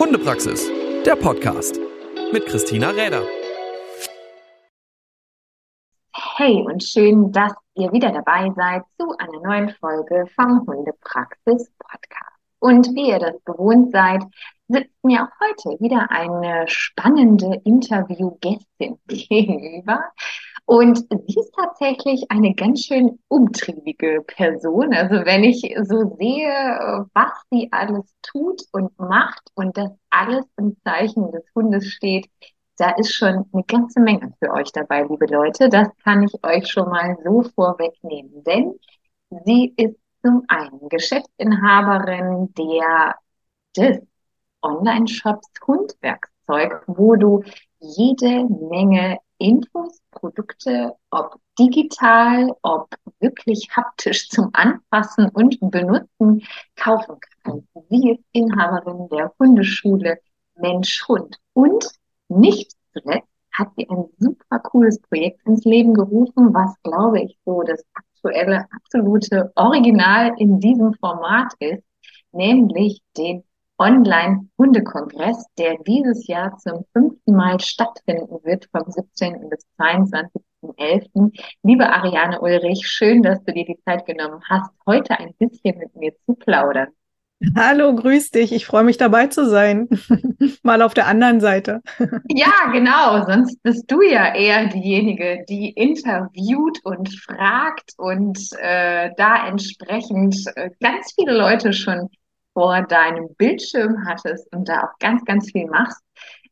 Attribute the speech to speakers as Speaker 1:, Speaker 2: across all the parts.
Speaker 1: Hundepraxis, der Podcast mit Christina Räder.
Speaker 2: Hey und schön, dass ihr wieder dabei seid zu einer neuen Folge vom Hundepraxis Podcast. Und wie ihr das gewohnt seid, sitzt mir auch heute wieder eine spannende Interviewgästin gegenüber. Und sie ist tatsächlich eine ganz schön umtriebige Person. Also wenn ich so sehe, was sie alles tut und macht und das alles im Zeichen des Hundes steht, da ist schon eine ganze Menge für euch dabei, liebe Leute. Das kann ich euch schon mal so vorwegnehmen. Denn sie ist zum einen Geschäftsinhaberin der des Online-Shops Hundwerkzeug, wo du jede Menge Infos, Produkte, ob digital, ob wirklich haptisch zum Anfassen und Benutzen kaufen kannst. Sie ist Inhaberin der Hundeschule Mensch Hund und nicht zuletzt hat sie ein super cooles Projekt ins Leben gerufen, was glaube ich so das aktuelle, absolute Original in diesem Format ist, nämlich den Online-Hundekongress, der dieses Jahr zum fünften Mal stattfinden wird, vom 17. bis 22.11. Liebe Ariane Ulrich, schön, dass du dir die Zeit genommen hast, heute ein bisschen mit mir zu plaudern.
Speaker 3: Hallo, grüß dich. Ich freue mich dabei zu sein. Mal auf der anderen Seite.
Speaker 2: ja, genau. Sonst bist du ja eher diejenige, die interviewt und fragt und äh, da entsprechend äh, ganz viele Leute schon vor deinem Bildschirm hattest und da auch ganz, ganz viel machst.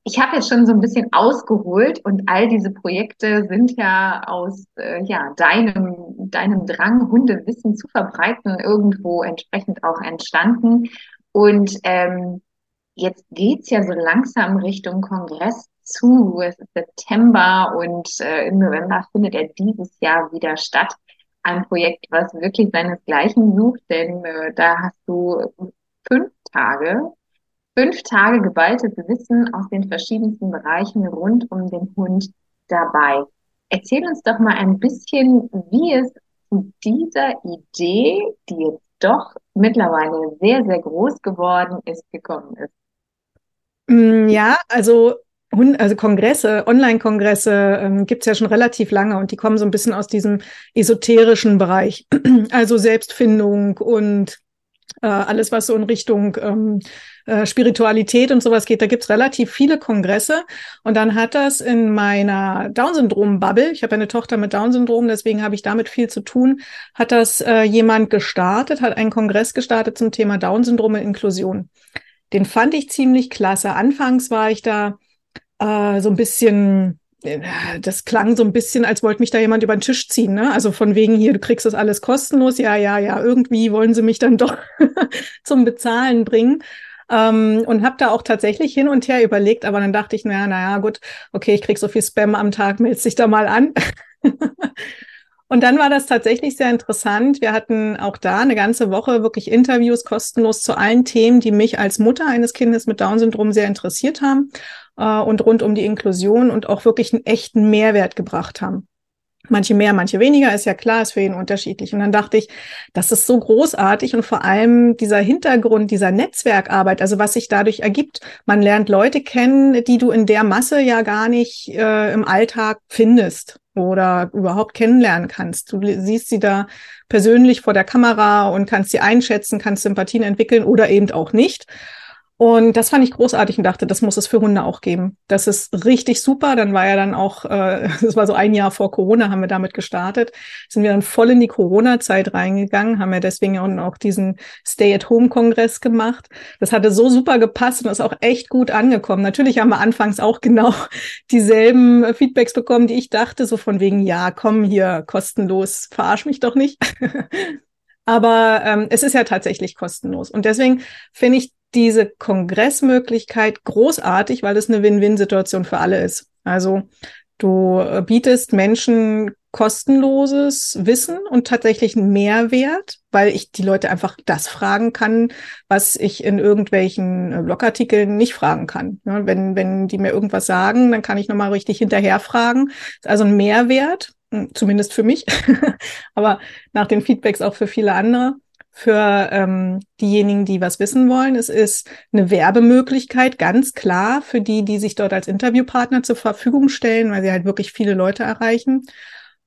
Speaker 2: Ich habe jetzt schon so ein bisschen ausgeholt und all diese Projekte sind ja aus äh, ja, deinem, deinem Drang, Hundewissen zu verbreiten, irgendwo entsprechend auch entstanden. Und ähm, jetzt geht's ja so langsam Richtung Kongress zu. Es ist September und äh, im November findet er dieses Jahr wieder statt. Ein Projekt, was wirklich seinesgleichen sucht, denn äh, da hast du fünf Tage, fünf Tage geballtes Wissen aus den verschiedensten Bereichen rund um den Hund dabei. Erzähl uns doch mal ein bisschen, wie es zu dieser Idee, die jetzt doch mittlerweile sehr, sehr groß geworden ist, gekommen ist.
Speaker 3: Mm, ja, also also Kongresse, Online-Kongresse ähm, gibt es ja schon relativ lange und die kommen so ein bisschen aus diesem esoterischen Bereich. Also Selbstfindung und äh, alles, was so in Richtung ähm, äh, Spiritualität und sowas geht, da gibt's relativ viele Kongresse. Und dann hat das in meiner Down-Syndrom-Bubble, ich habe eine Tochter mit Down-Syndrom, deswegen habe ich damit viel zu tun, hat das äh, jemand gestartet, hat einen Kongress gestartet zum Thema Down-Syndrom und Inklusion. Den fand ich ziemlich klasse. Anfangs war ich da äh, so ein bisschen das klang so ein bisschen, als wollte mich da jemand über den Tisch ziehen. Ne? Also von wegen hier, du kriegst das alles kostenlos. Ja, ja, ja, irgendwie wollen sie mich dann doch zum Bezahlen bringen. Ähm, und habe da auch tatsächlich hin und her überlegt, aber dann dachte ich, naja, naja, gut, okay, ich krieg so viel Spam am Tag, melde dich da mal an. und dann war das tatsächlich sehr interessant. Wir hatten auch da eine ganze Woche wirklich Interviews kostenlos zu allen Themen, die mich als Mutter eines Kindes mit Down-Syndrom sehr interessiert haben äh, und rund um die Inklusion und auch wirklich einen echten Mehrwert gebracht haben. Manche mehr, manche weniger, ist ja klar, ist für ihn unterschiedlich. Und dann dachte ich, das ist so großartig und vor allem dieser Hintergrund dieser Netzwerkarbeit, also was sich dadurch ergibt. Man lernt Leute kennen, die du in der Masse ja gar nicht äh, im Alltag findest oder überhaupt kennenlernen kannst. Du siehst sie da persönlich vor der Kamera und kannst sie einschätzen, kannst Sympathien entwickeln oder eben auch nicht. Und das fand ich großartig und dachte, das muss es für Hunde auch geben. Das ist richtig super. Dann war ja dann auch, äh, das war so ein Jahr vor Corona, haben wir damit gestartet, sind wir dann voll in die Corona-Zeit reingegangen, haben ja deswegen auch diesen Stay-at-Home-Kongress gemacht. Das hatte so super gepasst und ist auch echt gut angekommen. Natürlich haben wir anfangs auch genau dieselben Feedbacks bekommen, die ich dachte, so von wegen, ja, komm hier, kostenlos, verarsch mich doch nicht. Aber ähm, es ist ja tatsächlich kostenlos. Und deswegen finde ich diese Kongressmöglichkeit großartig, weil es eine Win-Win-Situation für alle ist. Also du bietest Menschen kostenloses Wissen und tatsächlich einen Mehrwert, weil ich die Leute einfach das fragen kann, was ich in irgendwelchen äh, Blogartikeln nicht fragen kann. Ja, wenn, wenn die mir irgendwas sagen, dann kann ich nochmal richtig hinterher fragen. Also ein Mehrwert, hm, zumindest für mich, aber nach den Feedbacks auch für viele andere für ähm, diejenigen, die was wissen wollen. Es ist eine Werbemöglichkeit, ganz klar, für die, die sich dort als Interviewpartner zur Verfügung stellen, weil sie halt wirklich viele Leute erreichen.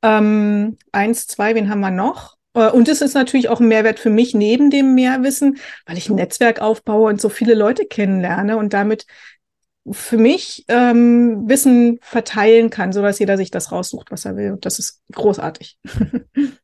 Speaker 3: Ähm, eins, zwei, wen haben wir noch? Äh, und es ist natürlich auch ein Mehrwert für mich neben dem Mehrwissen, weil ich ein Netzwerk aufbaue und so viele Leute kennenlerne und damit für mich ähm, Wissen verteilen kann, sodass jeder sich das raussucht, was er will. Und das ist großartig.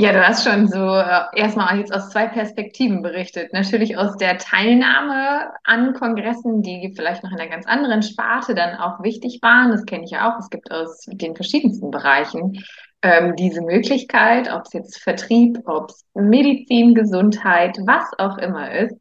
Speaker 2: Ja, du hast schon so äh, erstmal jetzt aus zwei Perspektiven berichtet. Natürlich aus der Teilnahme an Kongressen, die vielleicht noch in einer ganz anderen Sparte dann auch wichtig waren. Das kenne ich ja auch. Es gibt aus den verschiedensten Bereichen ähm, diese Möglichkeit, ob es jetzt Vertrieb, ob es Medizin, Gesundheit, was auch immer ist.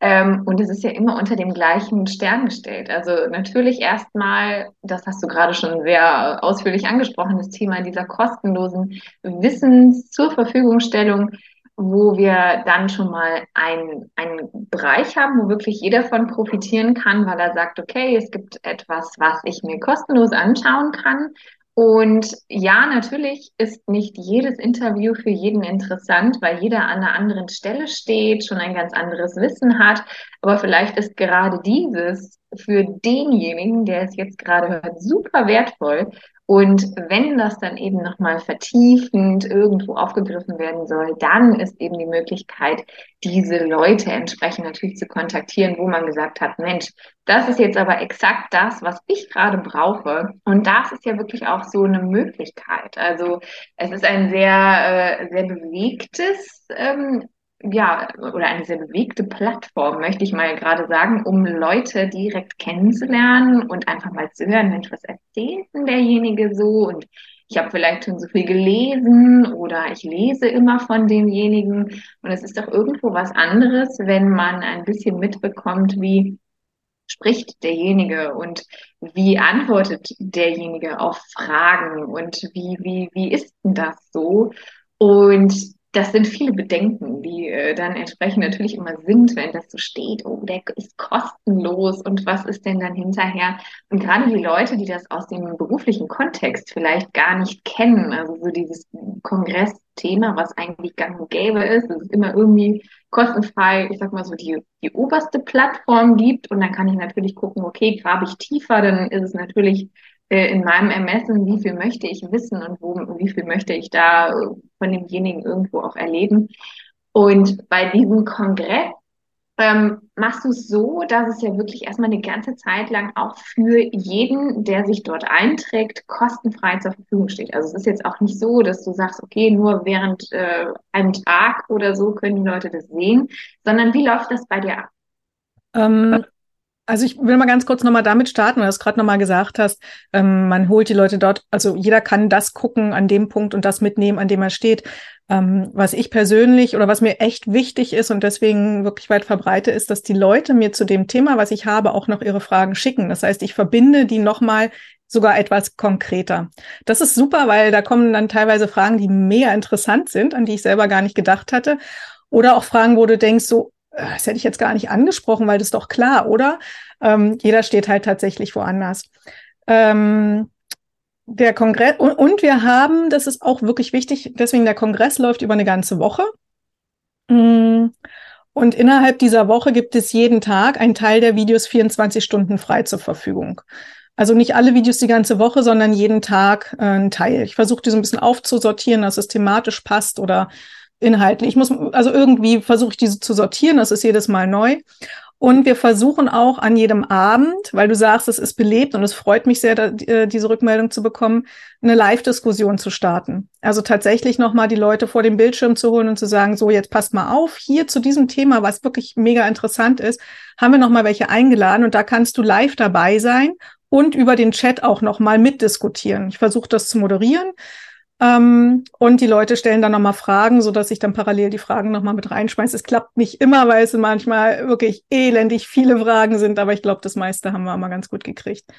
Speaker 2: Ähm, und es ist ja immer unter dem gleichen Stern gestellt. Also natürlich erstmal, das hast du gerade schon sehr ausführlich angesprochen, das Thema dieser kostenlosen Wissens zur Verfügungstellung, wo wir dann schon mal einen, einen Bereich haben, wo wirklich jeder von profitieren kann, weil er sagt, okay, es gibt etwas, was ich mir kostenlos anschauen kann und ja, natürlich ist nicht jedes Interview für jeden interessant, weil jeder an einer anderen Stelle steht, schon ein ganz anderes Wissen hat. Aber vielleicht ist gerade dieses für denjenigen, der es jetzt gerade hört, super wertvoll, und wenn das dann eben nochmal vertiefend irgendwo aufgegriffen werden soll, dann ist eben die Möglichkeit, diese Leute entsprechend natürlich zu kontaktieren, wo man gesagt hat, Mensch, das ist jetzt aber exakt das, was ich gerade brauche. Und das ist ja wirklich auch so eine Möglichkeit. Also es ist ein sehr, äh, sehr bewegtes ähm, ja, oder eine sehr bewegte Plattform, möchte ich mal gerade sagen, um Leute direkt kennenzulernen und einfach mal zu hören, Mensch, was erzählt denn derjenige so? Und ich habe vielleicht schon so viel gelesen oder ich lese immer von demjenigen. Und es ist doch irgendwo was anderes, wenn man ein bisschen mitbekommt, wie spricht derjenige und wie antwortet derjenige auf Fragen und wie, wie, wie ist denn das so? Und das sind viele Bedenken, die äh, dann entsprechend natürlich immer sind, wenn das so steht, oh, der ist kostenlos und was ist denn dann hinterher? Und gerade die Leute, die das aus dem beruflichen Kontext vielleicht gar nicht kennen, also so dieses Kongressthema, was eigentlich gang und gäbe ist, es immer irgendwie kostenfrei, ich sag mal so, die, die oberste Plattform gibt und dann kann ich natürlich gucken, okay, grabe ich tiefer, dann ist es natürlich in meinem Ermessen, wie viel möchte ich wissen und wo, wie viel möchte ich da von demjenigen irgendwo auch erleben. Und bei diesem Kongress ähm, machst du es so, dass es ja wirklich erstmal eine ganze Zeit lang auch für jeden, der sich dort einträgt, kostenfrei zur Verfügung steht. Also es ist jetzt auch nicht so, dass du sagst, okay, nur während äh, einem Tag oder so können die Leute das sehen, sondern wie läuft das bei dir ab?
Speaker 3: Ähm, also ich will mal ganz kurz nochmal damit starten, weil du es gerade nochmal gesagt hast, ähm, man holt die Leute dort, also jeder kann das gucken an dem Punkt und das mitnehmen, an dem er steht. Ähm, was ich persönlich oder was mir echt wichtig ist und deswegen wirklich weit verbreite, ist, dass die Leute mir zu dem Thema, was ich habe, auch noch ihre Fragen schicken. Das heißt, ich verbinde die nochmal sogar etwas konkreter. Das ist super, weil da kommen dann teilweise Fragen, die mega interessant sind, an die ich selber gar nicht gedacht hatte. Oder auch Fragen, wo du denkst, so, das hätte ich jetzt gar nicht angesprochen, weil das ist doch klar, oder? Ähm, jeder steht halt tatsächlich woanders. Ähm, der Kongress, und, und, wir haben, das ist auch wirklich wichtig, deswegen der Kongress läuft über eine ganze Woche. Mm, und innerhalb dieser Woche gibt es jeden Tag einen Teil der Videos 24 Stunden frei zur Verfügung. Also nicht alle Videos die ganze Woche, sondern jeden Tag äh, ein Teil. Ich versuche die so ein bisschen aufzusortieren, dass es thematisch passt oder inhaltlich. Ich muss, also irgendwie versuche ich diese zu sortieren, das ist jedes Mal neu. Und wir versuchen auch an jedem Abend, weil du sagst, es ist belebt und es freut mich sehr, da, äh, diese Rückmeldung zu bekommen, eine Live-Diskussion zu starten. Also tatsächlich nochmal die Leute vor dem Bildschirm zu holen und zu sagen, so jetzt passt mal auf, hier zu diesem Thema, was wirklich mega interessant ist, haben wir nochmal welche eingeladen und da kannst du live dabei sein und über den Chat auch nochmal mitdiskutieren. Ich versuche das zu moderieren ähm, und die Leute stellen dann nochmal Fragen, so dass ich dann parallel die Fragen nochmal mit reinschmeiße. Es klappt nicht immer, weil es manchmal wirklich elendig viele Fragen sind, aber ich glaube, das meiste haben wir mal ganz gut gekriegt.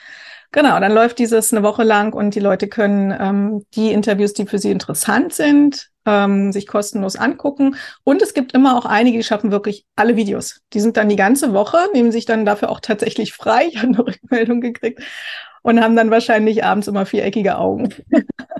Speaker 3: Genau, dann läuft dieses eine Woche lang und die Leute können ähm, die Interviews, die für sie interessant sind, ähm, sich kostenlos angucken. Und es gibt immer auch einige, die schaffen wirklich alle Videos. Die sind dann die ganze Woche, nehmen sich dann dafür auch tatsächlich frei. Ich habe eine Rückmeldung gekriegt und haben dann wahrscheinlich abends immer viereckige Augen.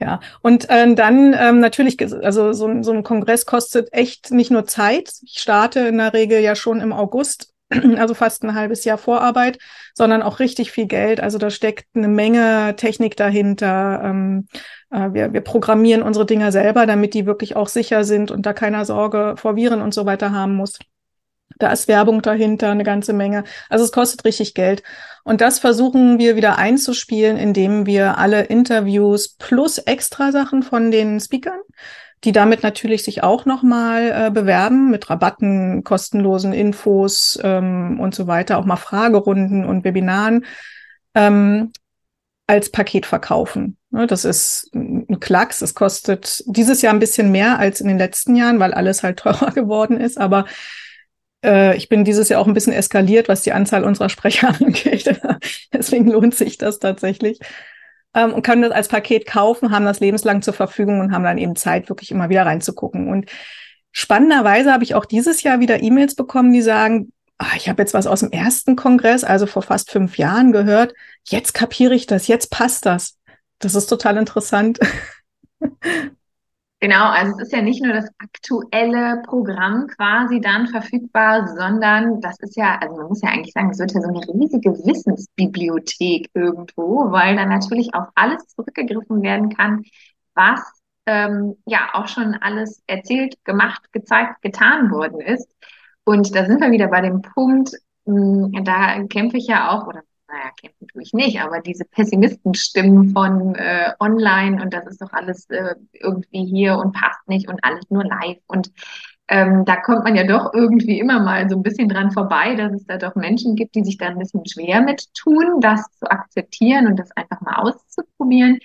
Speaker 3: Ja, und äh, dann ähm, natürlich, also so, so ein Kongress kostet echt nicht nur Zeit. Ich starte in der Regel ja schon im August, also fast ein halbes Jahr Vorarbeit, sondern auch richtig viel Geld. Also da steckt eine Menge Technik dahinter. Ähm, äh, wir, wir programmieren unsere Dinger selber, damit die wirklich auch sicher sind und da keiner Sorge vor Viren und so weiter haben muss. Da ist Werbung dahinter, eine ganze Menge. Also es kostet richtig Geld. Und das versuchen wir wieder einzuspielen, indem wir alle Interviews plus extra Sachen von den Speakern, die damit natürlich sich auch nochmal äh, bewerben mit Rabatten, kostenlosen Infos ähm, und so weiter, auch mal Fragerunden und Webinaren ähm, als Paket verkaufen. Ne, das ist ein Klacks. Es kostet dieses Jahr ein bisschen mehr als in den letzten Jahren, weil alles halt teurer geworden ist. Aber äh, ich bin dieses Jahr auch ein bisschen eskaliert, was die Anzahl unserer Sprecher angeht. Deswegen lohnt sich das tatsächlich. Ähm, und können das als Paket kaufen, haben das lebenslang zur Verfügung und haben dann eben Zeit, wirklich immer wieder reinzugucken. Und spannenderweise habe ich auch dieses Jahr wieder E-Mails bekommen, die sagen, ach, ich habe jetzt was aus dem ersten Kongress, also vor fast fünf Jahren gehört. Jetzt kapiere ich das, jetzt passt das. Das ist total interessant.
Speaker 2: Genau, also es ist ja nicht nur das aktuelle Programm quasi dann verfügbar, sondern das ist ja, also man muss ja eigentlich sagen, es wird ja so eine riesige Wissensbibliothek irgendwo, weil dann natürlich auf alles zurückgegriffen werden kann, was ähm, ja auch schon alles erzählt, gemacht, gezeigt, getan worden ist. Und da sind wir wieder bei dem Punkt, hm, da kämpfe ich ja auch, oder naja, kämpfen tue ich nicht, aber diese Pessimistenstimmen von äh, online und das ist doch alles äh, irgendwie hier und passt nicht und alles nur live und ähm, da kommt man ja doch irgendwie immer mal so ein bisschen dran vorbei, dass es da doch Menschen gibt, die sich da ein bisschen schwer mit tun, das zu akzeptieren und das einfach mal auszuprobieren.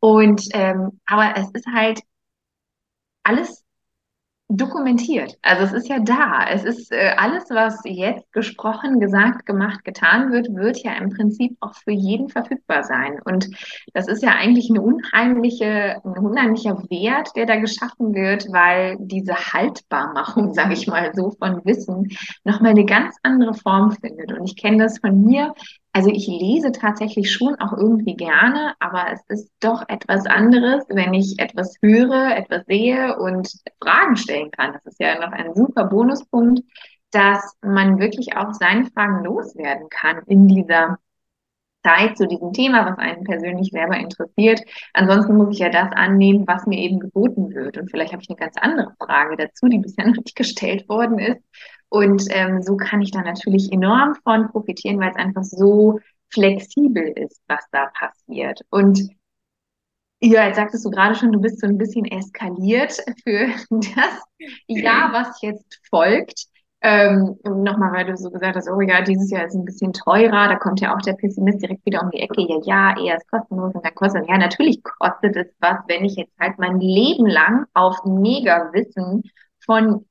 Speaker 2: Und ähm, aber es ist halt alles dokumentiert. Also es ist ja da. Es ist äh, alles, was jetzt gesprochen, gesagt, gemacht, getan wird, wird ja im Prinzip auch für jeden verfügbar sein. Und das ist ja eigentlich eine unheimliche, ein unheimlicher Wert, der da geschaffen wird, weil diese Haltbarmachung, sage ich mal so, von Wissen nochmal eine ganz andere Form findet. Und ich kenne das von mir also ich lese tatsächlich schon auch irgendwie gerne, aber es ist doch etwas anderes, wenn ich etwas höre, etwas sehe und Fragen stellen kann. Das ist ja noch ein super Bonuspunkt, dass man wirklich auch seine Fragen loswerden kann in dieser Zeit zu diesem Thema, was einen persönlich selber interessiert. Ansonsten muss ich ja das annehmen, was mir eben geboten wird. Und vielleicht habe ich eine ganz andere Frage dazu, die bisher noch nicht gestellt worden ist. Und ähm, so kann ich da natürlich enorm von profitieren, weil es einfach so flexibel ist, was da passiert. Und ja, jetzt sagtest du gerade schon, du bist so ein bisschen eskaliert für das Jahr, was jetzt folgt. Ähm, Nochmal, weil du so gesagt hast, oh ja, dieses Jahr ist ein bisschen teurer, da kommt ja auch der Pessimist direkt wieder um die Ecke, ja, ja, eher ist kostenlos und dann kostet, ja, natürlich kostet es was, wenn ich jetzt halt mein Leben lang auf Mega-Wissen von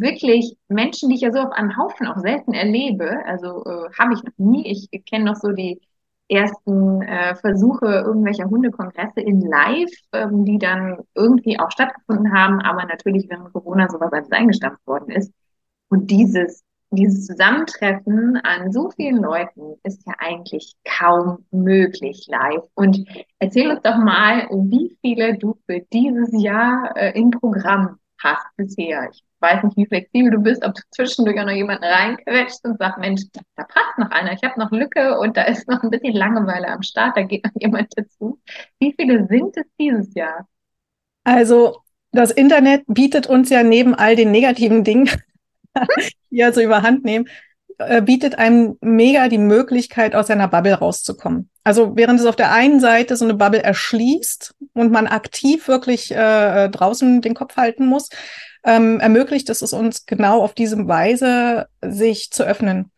Speaker 2: wirklich Menschen, die ich ja so auf einem Haufen auch selten erlebe, also äh, habe ich noch nie, ich kenne noch so die ersten äh, Versuche irgendwelcher Hundekongresse in Live, ähm, die dann irgendwie auch stattgefunden haben, aber natürlich während Corona sowas alles eingestampft worden ist. Und dieses, dieses Zusammentreffen an so vielen Leuten ist ja eigentlich kaum möglich live. Und erzähl uns doch mal, wie viele du für dieses Jahr äh, im Programm hast bisher. Ich weiß nicht, wie flexibel du bist, ob du zwischendurch auch noch jemanden reinquetscht und sagst, Mensch, da, da passt noch einer, ich habe noch Lücke und da ist noch ein bisschen Langeweile am Start, da geht noch jemand dazu. Wie viele sind es dieses Jahr?
Speaker 3: Also das Internet bietet uns ja neben all den negativen Dingen, die also überhand nehmen, äh, bietet einem mega die Möglichkeit, aus seiner Bubble rauszukommen. Also während es auf der einen Seite so eine Bubble erschließt und man aktiv wirklich äh, draußen den Kopf halten muss, ähm, ermöglicht es uns genau auf diese Weise, sich zu öffnen.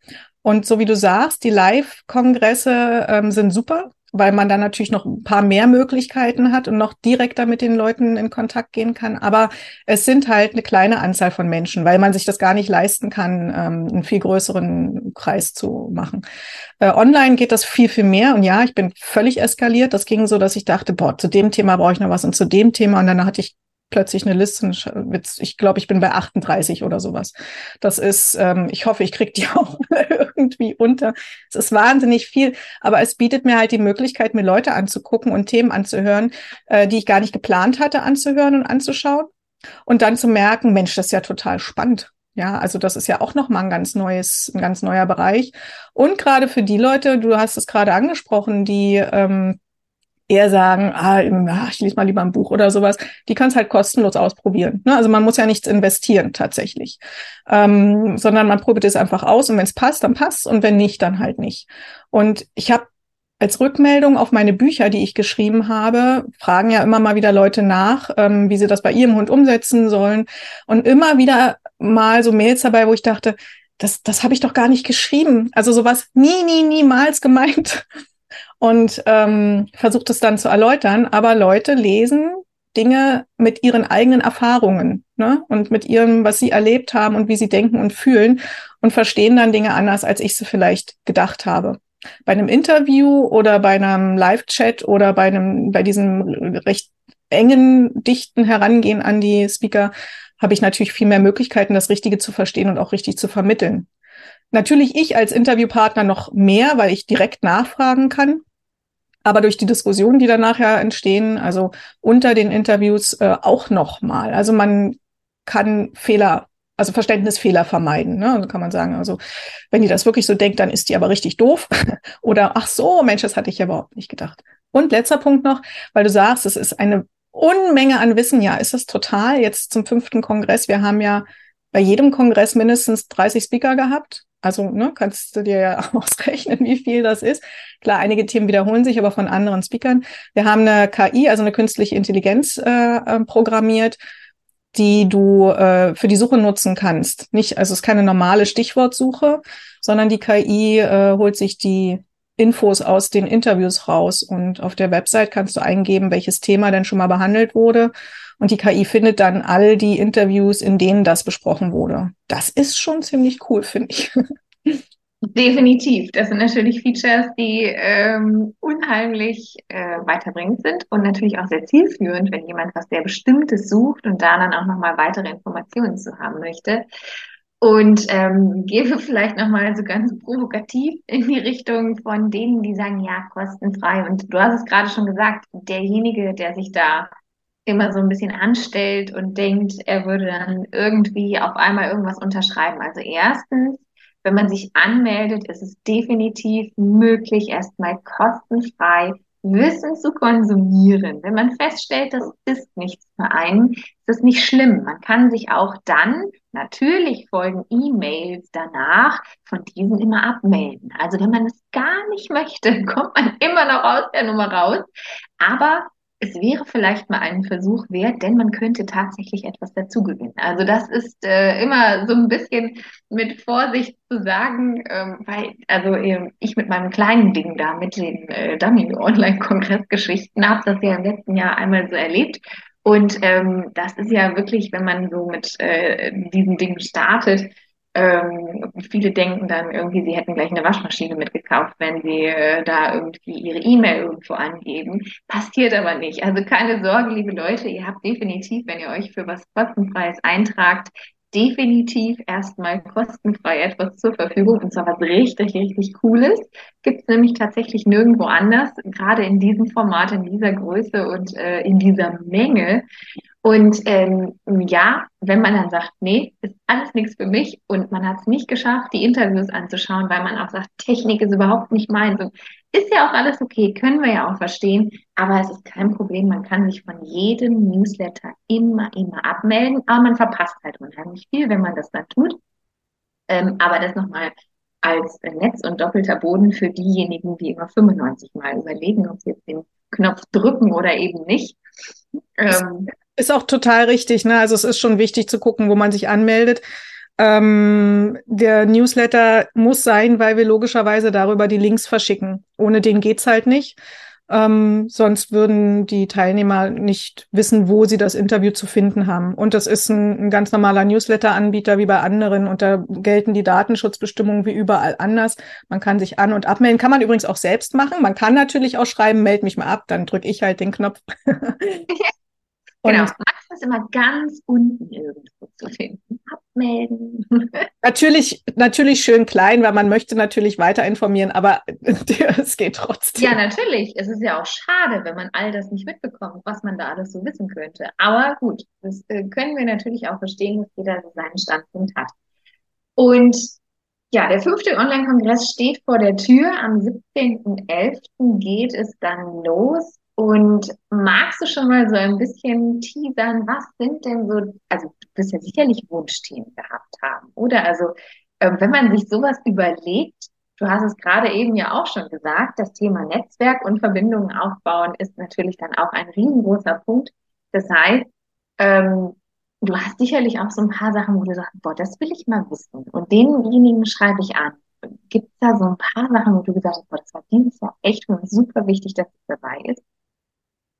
Speaker 3: Und so wie du sagst, die Live-Kongresse ähm, sind super, weil man dann natürlich noch ein paar mehr Möglichkeiten hat und noch direkter mit den Leuten in Kontakt gehen kann. Aber es sind halt eine kleine Anzahl von Menschen, weil man sich das gar nicht leisten kann, ähm, einen viel größeren Kreis zu machen. Äh, online geht das viel, viel mehr. Und ja, ich bin völlig eskaliert. Das ging so, dass ich dachte, boah, zu dem Thema brauche ich noch was und zu dem Thema. Und dann hatte ich plötzlich eine Liste. Ich glaube, ich bin bei 38 oder sowas. Das ist, ähm, ich hoffe, ich kriege die auch irgendwie unter. Es ist wahnsinnig viel, aber es bietet mir halt die Möglichkeit, mir Leute anzugucken und Themen anzuhören, äh, die ich gar nicht geplant hatte anzuhören und anzuschauen. Und dann zu merken, Mensch, das ist ja total spannend. Ja, also das ist ja auch noch mal ein ganz neues, ein ganz neuer Bereich. Und gerade für die Leute, du hast es gerade angesprochen, die ähm, eher sagen, ah, ich lese mal lieber ein Buch oder sowas, die kann es halt kostenlos ausprobieren. Ne? Also man muss ja nichts investieren tatsächlich, ähm, sondern man probiert es einfach aus und wenn es passt, dann passt und wenn nicht, dann halt nicht. Und ich habe als Rückmeldung auf meine Bücher, die ich geschrieben habe, fragen ja immer mal wieder Leute nach, ähm, wie sie das bei ihrem Hund umsetzen sollen. Und immer wieder mal so Mails dabei, wo ich dachte, das, das habe ich doch gar nicht geschrieben. Also sowas nie, nie, niemals gemeint und ähm, versucht es dann zu erläutern. Aber Leute lesen Dinge mit ihren eigenen Erfahrungen ne? und mit ihrem, was sie erlebt haben und wie sie denken und fühlen und verstehen dann Dinge anders, als ich sie vielleicht gedacht habe. Bei einem Interview oder bei einem Live-Chat oder bei einem, bei diesem recht engen, dichten Herangehen an die Speaker habe ich natürlich viel mehr Möglichkeiten, das Richtige zu verstehen und auch richtig zu vermitteln. Natürlich ich als Interviewpartner noch mehr, weil ich direkt nachfragen kann aber durch die Diskussionen, die dann nachher entstehen, also unter den Interviews äh, auch nochmal. Also man kann Fehler, also Verständnisfehler vermeiden. Ne? Also kann man sagen, also wenn die das wirklich so denkt, dann ist die aber richtig doof. Oder ach so, Mensch, das hatte ich ja überhaupt nicht gedacht. Und letzter Punkt noch, weil du sagst, es ist eine Unmenge an Wissen. Ja, ist das total. Jetzt zum fünften Kongress. Wir haben ja bei jedem Kongress mindestens 30 Speaker gehabt. Also ne, kannst du dir ja ausrechnen, wie viel das ist. Klar, einige Themen wiederholen sich, aber von anderen Speakern. Wir haben eine KI, also eine künstliche Intelligenz äh, äh, programmiert, die du äh, für die Suche nutzen kannst. Nicht, also es ist keine normale Stichwortsuche, sondern die KI äh, holt sich die Infos aus den Interviews raus und auf der Website kannst du eingeben, welches Thema denn schon mal behandelt wurde und die KI findet dann all die Interviews, in denen das besprochen wurde. Das ist schon ziemlich cool, finde ich.
Speaker 2: Definitiv. Das sind natürlich Features, die ähm, unheimlich äh, weiterbringend sind und natürlich auch sehr zielführend, wenn jemand was sehr Bestimmtes sucht und da dann auch nochmal weitere Informationen zu haben möchte. Und ähm, gebe vielleicht nochmal so ganz provokativ in die Richtung von denen, die sagen, ja, kostenfrei. Und du hast es gerade schon gesagt, derjenige, der sich da immer so ein bisschen anstellt und denkt, er würde dann irgendwie auf einmal irgendwas unterschreiben. Also erstens, wenn man sich anmeldet, ist es definitiv möglich, erstmal kostenfrei Wissen zu konsumieren. Wenn man feststellt, das ist nichts für einen, ist das nicht schlimm. Man kann sich auch dann, natürlich folgen E-Mails danach, von diesen immer abmelden. Also wenn man es gar nicht möchte, kommt man immer noch aus der Nummer raus. Aber es wäre vielleicht mal einen Versuch wert, denn man könnte tatsächlich etwas dazugewinnen. Also das ist äh, immer so ein bisschen mit Vorsicht zu sagen, ähm, weil also äh, ich mit meinem kleinen Ding da, mit den äh, Dummy-Online-Kongressgeschichten, habe das ja im letzten Jahr einmal so erlebt. Und ähm, das ist ja wirklich, wenn man so mit äh, diesen Dingen startet, ähm, viele denken dann irgendwie, sie hätten gleich eine Waschmaschine mitgekauft, wenn sie äh, da irgendwie ihre E-Mail irgendwo angeben. Passiert aber nicht. Also keine Sorge, liebe Leute, ihr habt definitiv, wenn ihr euch für was kostenfreies eintragt, definitiv erstmal kostenfrei etwas zur Verfügung und zwar was richtig, richtig Cooles. Gibt es nämlich tatsächlich nirgendwo anders, gerade in diesem Format, in dieser Größe und äh, in dieser Menge. Und ähm, ja, wenn man dann sagt, nee, ist alles nichts für mich und man hat es nicht geschafft, die Interviews anzuschauen, weil man auch sagt, Technik ist überhaupt nicht meins und ist ja auch alles okay, können wir ja auch verstehen, aber es ist kein Problem, man kann sich von jedem Newsletter immer, immer abmelden, aber man verpasst halt unheimlich viel, wenn man das dann tut. Ähm, aber das nochmal als Netz und doppelter Boden für diejenigen, die immer 95 Mal überlegen, ob sie jetzt den Knopf drücken oder eben nicht.
Speaker 3: Ähm, ist auch total richtig. Ne? Also es ist schon wichtig zu gucken, wo man sich anmeldet. Ähm, der Newsletter muss sein, weil wir logischerweise darüber die Links verschicken. Ohne den geht's halt nicht. Ähm, sonst würden die Teilnehmer nicht wissen, wo sie das Interview zu finden haben. Und das ist ein, ein ganz normaler Newsletter-Anbieter wie bei anderen. Und da gelten die Datenschutzbestimmungen wie überall anders. Man kann sich an- und abmelden. Kann man übrigens auch selbst machen. Man kann natürlich auch schreiben, meld mich mal ab, dann drücke ich halt den Knopf.
Speaker 2: Genau, Max ist immer ganz unten irgendwo zu finden. Abmelden.
Speaker 3: Natürlich, natürlich schön klein, weil man möchte natürlich weiter informieren, aber es geht trotzdem.
Speaker 2: Ja, natürlich. Es ist ja auch schade, wenn man all das nicht mitbekommt, was man da alles so wissen könnte. Aber gut, das äh, können wir natürlich auch verstehen, dass jeder seinen Standpunkt hat. Und ja, der fünfte Online-Kongress steht vor der Tür. Am 17.11. geht es dann los. Und magst du schon mal so ein bisschen teasern, was sind denn so, also du wirst ja sicherlich Wunschthemen gehabt haben, oder? Also äh, wenn man sich sowas überlegt, du hast es gerade eben ja auch schon gesagt, das Thema Netzwerk und Verbindungen aufbauen ist natürlich dann auch ein riesengroßer Punkt. Das heißt, ähm, du hast sicherlich auch so ein paar Sachen, wo du sagst, boah, das will ich mal wissen. Und denjenigen schreibe ich an. Gibt es da so ein paar Sachen, wo du gesagt hast, boah, das war dieses Jahr echt für super wichtig, dass es dabei ist?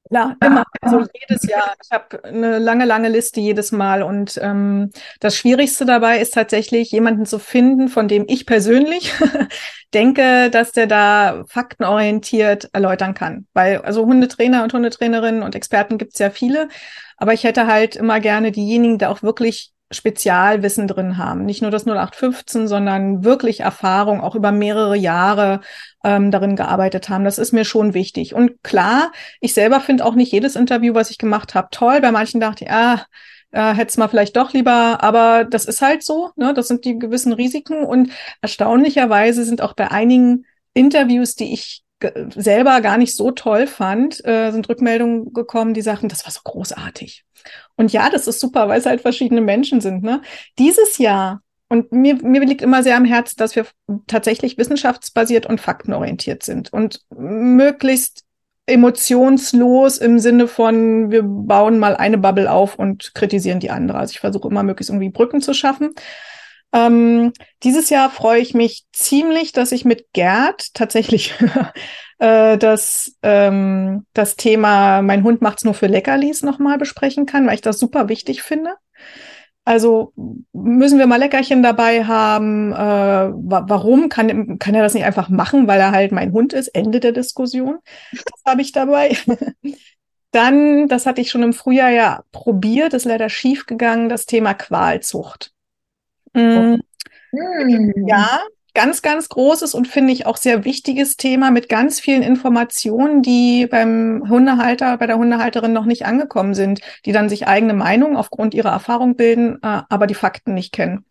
Speaker 3: Klar, immer. Also jedes Jahr. Ich habe eine lange, lange Liste jedes Mal. Und ähm, das Schwierigste dabei ist tatsächlich, jemanden zu finden, von dem ich persönlich denke, dass der da faktenorientiert erläutern kann. Weil also Hundetrainer und Hundetrainerinnen und Experten gibt es ja viele. Aber ich hätte halt immer gerne diejenigen, die auch wirklich Spezialwissen drin haben. Nicht nur das 0815, sondern wirklich Erfahrung, auch über mehrere Jahre ähm, darin gearbeitet haben. Das ist mir schon wichtig. Und klar, ich selber finde auch nicht jedes Interview, was ich gemacht habe, toll. Bei manchen dachte ich, ah, äh, hätte es mal vielleicht doch lieber, aber das ist halt so, ne? Das sind die gewissen Risiken. Und erstaunlicherweise sind auch bei einigen Interviews, die ich selber gar nicht so toll fand, äh, sind Rückmeldungen gekommen, die sagten, das war so großartig. Und ja, das ist super, weil es halt verschiedene Menschen sind. Ne? Dieses Jahr, und mir, mir liegt immer sehr am Herzen, dass wir tatsächlich wissenschaftsbasiert und faktenorientiert sind und möglichst emotionslos im Sinne von, wir bauen mal eine Bubble auf und kritisieren die andere. Also ich versuche immer möglichst irgendwie Brücken zu schaffen. Ähm, dieses Jahr freue ich mich ziemlich, dass ich mit Gerd tatsächlich äh, das, ähm, das Thema Mein Hund macht's nur für Leckerlis nochmal besprechen kann, weil ich das super wichtig finde. Also müssen wir mal Leckerchen dabei haben? Äh, wa warum kann, kann er das nicht einfach machen, weil er halt mein Hund ist? Ende der Diskussion. Das habe ich dabei. Dann, das hatte ich schon im Frühjahr ja probiert, ist leider schief gegangen, das Thema Qualzucht. Mhm. Ja, ganz, ganz großes und finde ich auch sehr wichtiges Thema mit ganz vielen Informationen, die beim Hundehalter, bei der Hundehalterin noch nicht angekommen sind, die dann sich eigene Meinung aufgrund ihrer Erfahrung bilden, äh, aber die Fakten nicht kennen.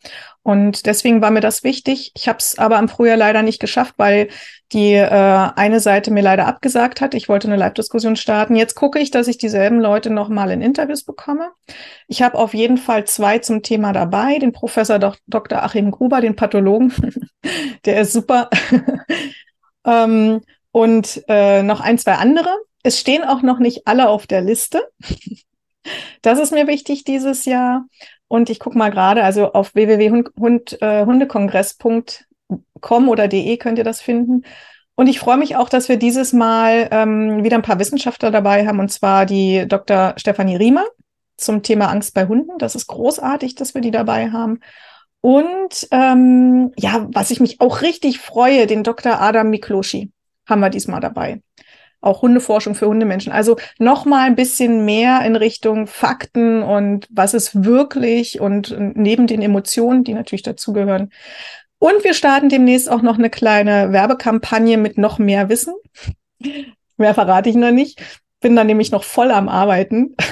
Speaker 3: Und deswegen war mir das wichtig. Ich habe es aber im Frühjahr leider nicht geschafft, weil die äh, eine Seite mir leider abgesagt hat. Ich wollte eine Live-Diskussion starten. Jetzt gucke ich, dass ich dieselben Leute nochmal in Interviews bekomme. Ich habe auf jeden Fall zwei zum Thema dabei. Den Professor Dr. Achim Gruber, den Pathologen. Der ist super. ähm, und äh, noch ein, zwei andere. Es stehen auch noch nicht alle auf der Liste. Das ist mir wichtig dieses Jahr. Und ich gucke mal gerade, also auf www.hundekongress.com oder de könnt ihr das finden. Und ich freue mich auch, dass wir dieses Mal ähm, wieder ein paar Wissenschaftler dabei haben, und zwar die Dr. Stefanie Riemer zum Thema Angst bei Hunden. Das ist großartig, dass wir die dabei haben. Und ähm, ja, was ich mich auch richtig freue, den Dr. Adam Mikloschi haben wir diesmal dabei auch Hundeforschung für Hundemenschen. Also noch mal ein bisschen mehr in Richtung Fakten und was ist wirklich und neben den Emotionen, die natürlich dazugehören. Und wir starten demnächst auch noch eine kleine Werbekampagne mit noch mehr Wissen. Mehr verrate ich noch nicht. Bin da nämlich noch voll am Arbeiten.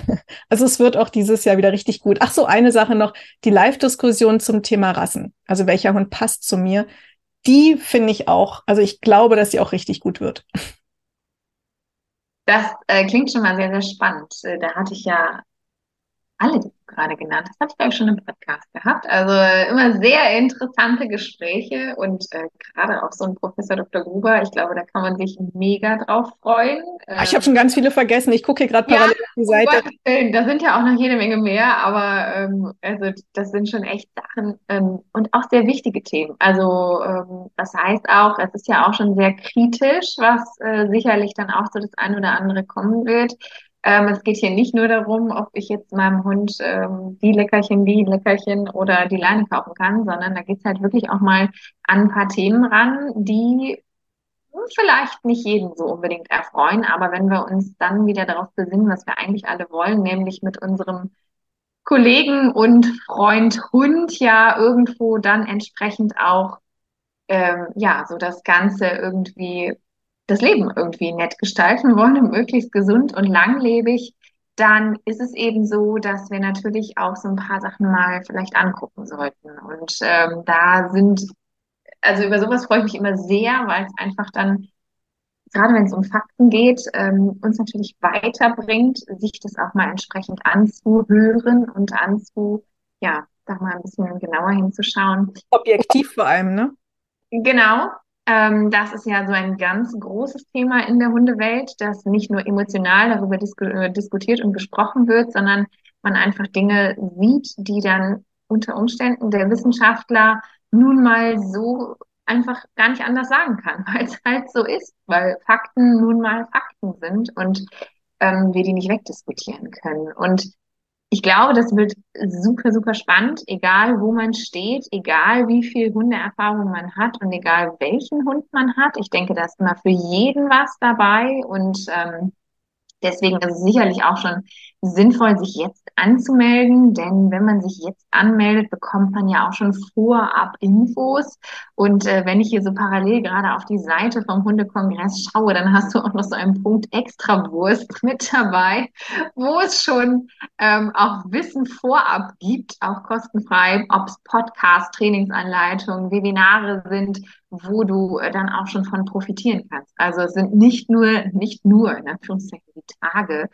Speaker 3: Also es wird auch dieses Jahr wieder richtig gut. Ach so, eine Sache noch. Die Live-Diskussion zum Thema Rassen. Also welcher Hund passt zu mir. Die finde ich auch, also ich glaube, dass sie auch richtig gut wird.
Speaker 2: Das äh, klingt schon mal sehr, sehr spannend. Äh, da hatte ich ja alle, die du gerade genannt hast, habe ich glaube ich schon im Podcast gehabt. Also äh, immer sehr interessante Gespräche und äh, gerade auch so ein Professor Dr. Gruber, ich glaube, da kann man sich mega drauf freuen.
Speaker 3: Ach, ich habe schon ganz viele vergessen. Ich gucke hier gerade parallel ja, auf die Seite.
Speaker 2: Um da sind ja auch noch jede Menge mehr, aber ähm, also das sind schon echt Sachen ähm, und auch sehr wichtige Themen. Also ähm, das heißt auch, es ist ja auch schon sehr kritisch, was äh, sicherlich dann auch so das eine oder andere kommen wird. Ähm, es geht hier nicht nur darum, ob ich jetzt meinem Hund ähm, die Leckerchen, die Leckerchen oder die Leine kaufen kann, sondern da geht es halt wirklich auch mal an ein paar Themen ran, die vielleicht nicht jeden so unbedingt erfreuen, aber wenn wir uns dann wieder darauf besinnen, was wir eigentlich alle wollen, nämlich mit unserem Kollegen und Freund Hund ja irgendwo dann entsprechend auch ähm, ja so das Ganze irgendwie das Leben irgendwie nett gestalten wollen und möglichst gesund und langlebig, dann ist es eben so, dass wir natürlich auch so ein paar Sachen mal vielleicht angucken sollten. Und ähm, da sind, also über sowas freue ich mich immer sehr, weil es einfach dann gerade wenn es um Fakten geht, ähm, uns natürlich weiterbringt, sich das auch mal entsprechend anzuhören und anzu, ja, da mal ein bisschen genauer hinzuschauen.
Speaker 3: Objektiv vor allem, ne?
Speaker 2: Genau. Ähm, das ist ja so ein ganz großes Thema in der Hundewelt, dass nicht nur emotional darüber disku äh, diskutiert und gesprochen wird, sondern man einfach Dinge sieht, die dann unter Umständen der Wissenschaftler nun mal so einfach gar nicht anders sagen kann, weil es halt so ist, weil Fakten nun mal Fakten sind und ähm, wir die nicht wegdiskutieren können. Und ich glaube, das wird super, super spannend, egal wo man steht, egal wie viel Hundeerfahrung man hat und egal welchen Hund man hat. Ich denke, da ist immer für jeden was dabei und ähm, Deswegen ist es sicherlich auch schon sinnvoll, sich jetzt anzumelden, denn wenn man sich jetzt anmeldet, bekommt man ja auch schon vorab Infos. Und äh, wenn ich hier so parallel gerade auf die Seite vom Hundekongress schaue, dann hast du auch noch so einen Punkt Extrawurst mit dabei, wo es schon ähm, auch Wissen vorab gibt, auch kostenfrei, ob es Podcast, Trainingsanleitungen, Webinare sind, wo du äh, dann auch schon von profitieren kannst. Also es sind nicht nur, nicht nur, in Anführungszeichen, die Tage,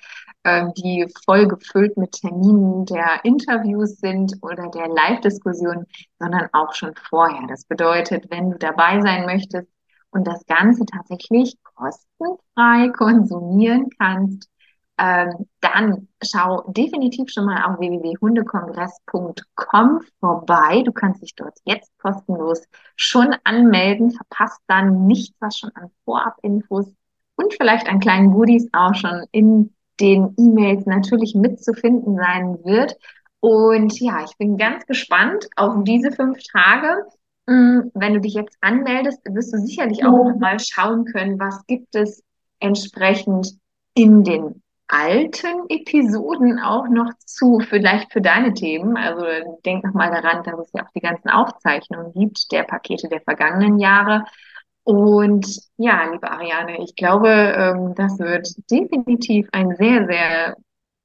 Speaker 2: die voll gefüllt mit Terminen der Interviews sind oder der Live-Diskussion, sondern auch schon vorher. Das bedeutet, wenn du dabei sein möchtest und das Ganze tatsächlich kostenfrei konsumieren kannst, ähm, dann schau definitiv schon mal auf www.hundekongress.com vorbei. Du kannst dich dort jetzt kostenlos schon anmelden, verpasst dann nichts, was schon an Vorab-Infos und vielleicht an kleinen Goodies auch schon in den E-Mails natürlich mitzufinden sein wird. Und ja, ich bin ganz gespannt auf diese fünf Tage. Mm, wenn du dich jetzt anmeldest, wirst du sicherlich auch noch mal schauen können, was gibt es entsprechend in den alten Episoden auch noch zu, vielleicht für deine Themen. Also denk noch mal daran, dass es ja auch die ganzen Aufzeichnungen gibt der Pakete der vergangenen Jahre. Und ja, liebe Ariane, ich glaube, ähm, das wird definitiv ein sehr, sehr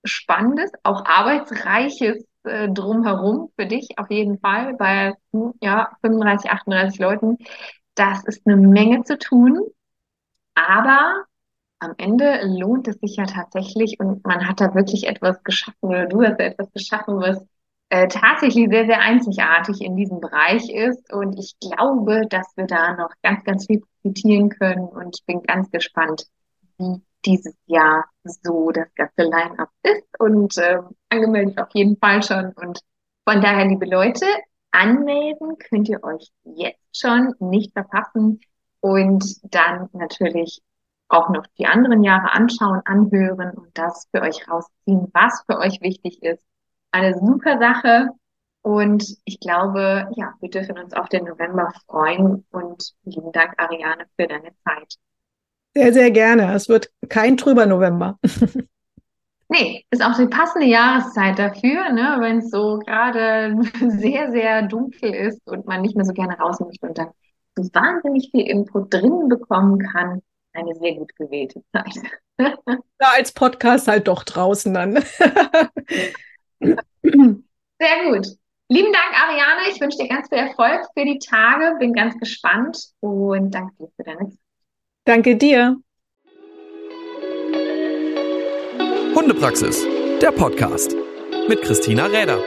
Speaker 2: spannendes, auch arbeitsreiches äh, drumherum für dich auf jeden Fall bei ja, 35, 38 Leuten. Das ist eine Menge zu tun, aber am Ende lohnt es sich ja tatsächlich und man hat da wirklich etwas geschaffen oder du hast da etwas geschaffen, was äh, tatsächlich sehr, sehr einzigartig in diesem Bereich ist. Und ich glaube, dass wir da noch ganz, ganz viel profitieren können und ich bin ganz gespannt, wie dieses Jahr so das ganze Line-up ist und äh, angemeldet auf jeden Fall schon. Und von daher, liebe Leute, anmelden könnt ihr euch jetzt schon nicht verpassen und dann natürlich auch noch die anderen Jahre anschauen, anhören und das für euch rausziehen, was für euch wichtig ist. Eine super Sache. Und ich glaube, ja, wir dürfen uns auf den November freuen. Und lieben Dank, Ariane, für deine Zeit.
Speaker 3: Sehr, sehr gerne. Es wird kein trüber November.
Speaker 2: Nee, ist auch die passende Jahreszeit dafür, ne? wenn es so gerade sehr, sehr dunkel ist und man nicht mehr so gerne raus möchte und dann so wahnsinnig viel Input drinnen bekommen kann eine sehr gut gewählte Zeit.
Speaker 3: Ja, als Podcast halt doch draußen dann.
Speaker 2: Sehr gut. Lieben Dank, Ariane. Ich wünsche dir ganz viel Erfolg für die Tage. Bin ganz gespannt und danke dir für deine Zeit.
Speaker 3: Danke dir.
Speaker 1: Hundepraxis, der Podcast mit Christina Räder.